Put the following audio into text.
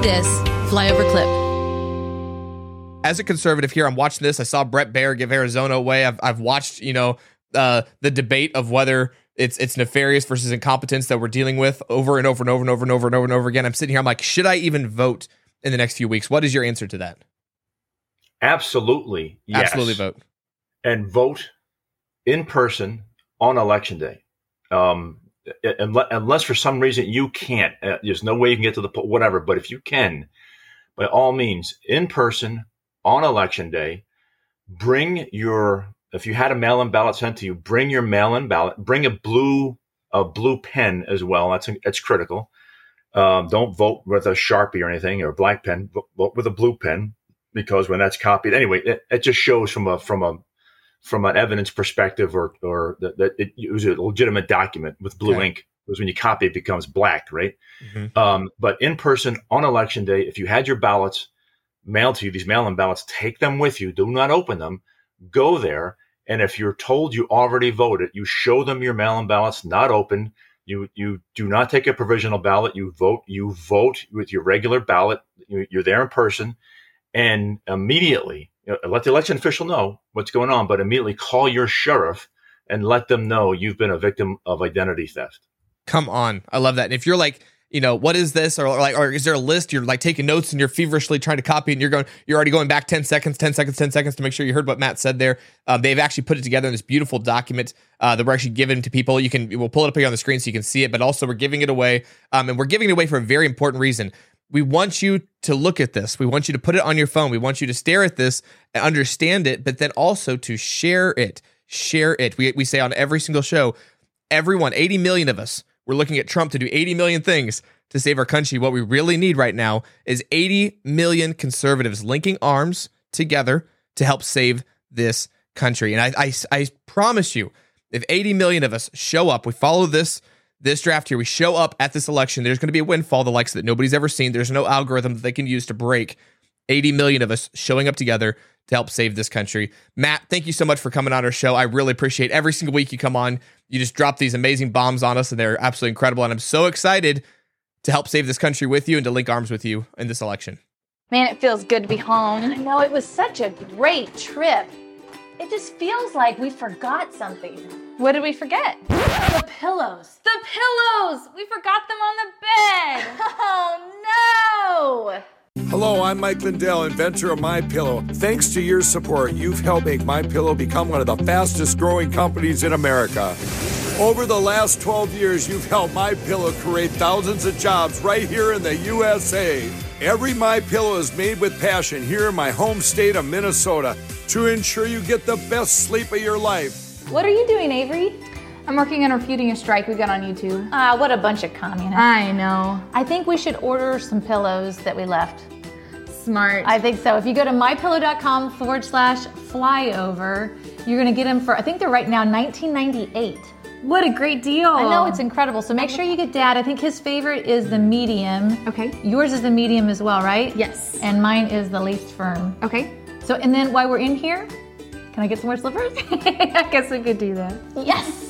Try this flyover clip. As a conservative here, I'm watching this. I saw Bret Baier give Arizona away. I've, I've watched, you know, uh, the debate of whether it's it's nefarious versus incompetence that we're dealing with over and over and over and over and over and over and over again. I'm sitting here. I'm like, should I even vote in the next few weeks? What is your answer to that? Absolutely, yes. Absolutely vote and vote in person on election day. Um, unless for some reason you can't, uh, there's no way you can get to the whatever. But if you can, by all means, in person on election day, bring your. If you had a mail-in ballot sent to you, bring your mail-in ballot. Bring a blue a blue pen as well. That's that's critical. Um, don't vote with a sharpie or anything or a black pen. Vote with a blue pen because when that's copied, anyway, it, it just shows from a from a from an evidence perspective or or that, that it, it, was a legitimate document with blue okay. ink. Because when you copy, it becomes black, right? Mm-hmm. Um, but in person on election day, if you had your ballots mailed to you, these mail-in ballots, take them with you. Do not open them. Go there, and if you're told you already voted, you show them your mail-in ballots not open. You you do not take a provisional ballot. You vote. You vote with your regular ballot. You, you're there in person, and immediately you know, let the election official know what's going on, but immediately call your sheriff and let them know you've been a victim of identity theft. Come on. I love that. And if you're like, you know, what is this? Or like, or is there a list? You're like taking notes and you're feverishly trying to copy and you're going, you're already going back 10 seconds, 10 seconds, 10 seconds to make sure you heard what Matt said there. Um, they've actually put it together in this beautiful document uh, that we're actually giving to people. You can, we'll pull it up here on the screen so you can see it, but also we're giving it away. Um, and we're giving it away for a very important reason we want you to look at this. We want you to put it on your phone. We want you to stare at this and understand it, but then also to share it. Share it. We, we say on every single show, everyone, 80 million of us, we're looking at Trump to do 80 million things to save our country. What we really need right now is 80 million conservatives linking arms together to help save this country. And I, I, I promise you, if 80 million of us show up, we follow this this draft here, we show up at this election. There's going to be a windfall, the likes that nobody's ever seen. There's no algorithm that they can use to break 80 million of us showing up together to help save this country. Matt, thank you so much for coming on our show. I really appreciate every single week you come on. You just drop these amazing bombs on us, and they're absolutely incredible. And I'm so excited to help save this country with you and to link arms with you in this election. Man, it feels good to be home. I know it was such a great trip. It just feels like we forgot something. What did we forget? The pillows. The pillows! We forgot them on the bed. Oh no! Hello, I'm Mike Lindell, inventor of My Pillow. Thanks to your support, you've helped make My Pillow become one of the fastest growing companies in America. Over the last 12 years, you've helped My Pillow create thousands of jobs right here in the USA. Every My Pillow is made with passion here in my home state of Minnesota to ensure you get the best sleep of your life. What are you doing, Avery? I'm working on refuting a strike we got on YouTube. Ah, what a bunch of communists. I know. I think we should order some pillows that we left. Smart. I think so. If you go to mypillow.com forward slash flyover, you're going to get them for, I think they're right now 1998. What a great deal. I know, it's incredible. So make sure you get dad. I think his favorite is the medium. Okay. Yours is the medium as well, right? Yes. And mine is the least firm. Okay. So, and then while we're in here, can I get some more slippers? I guess we could do that. Yes.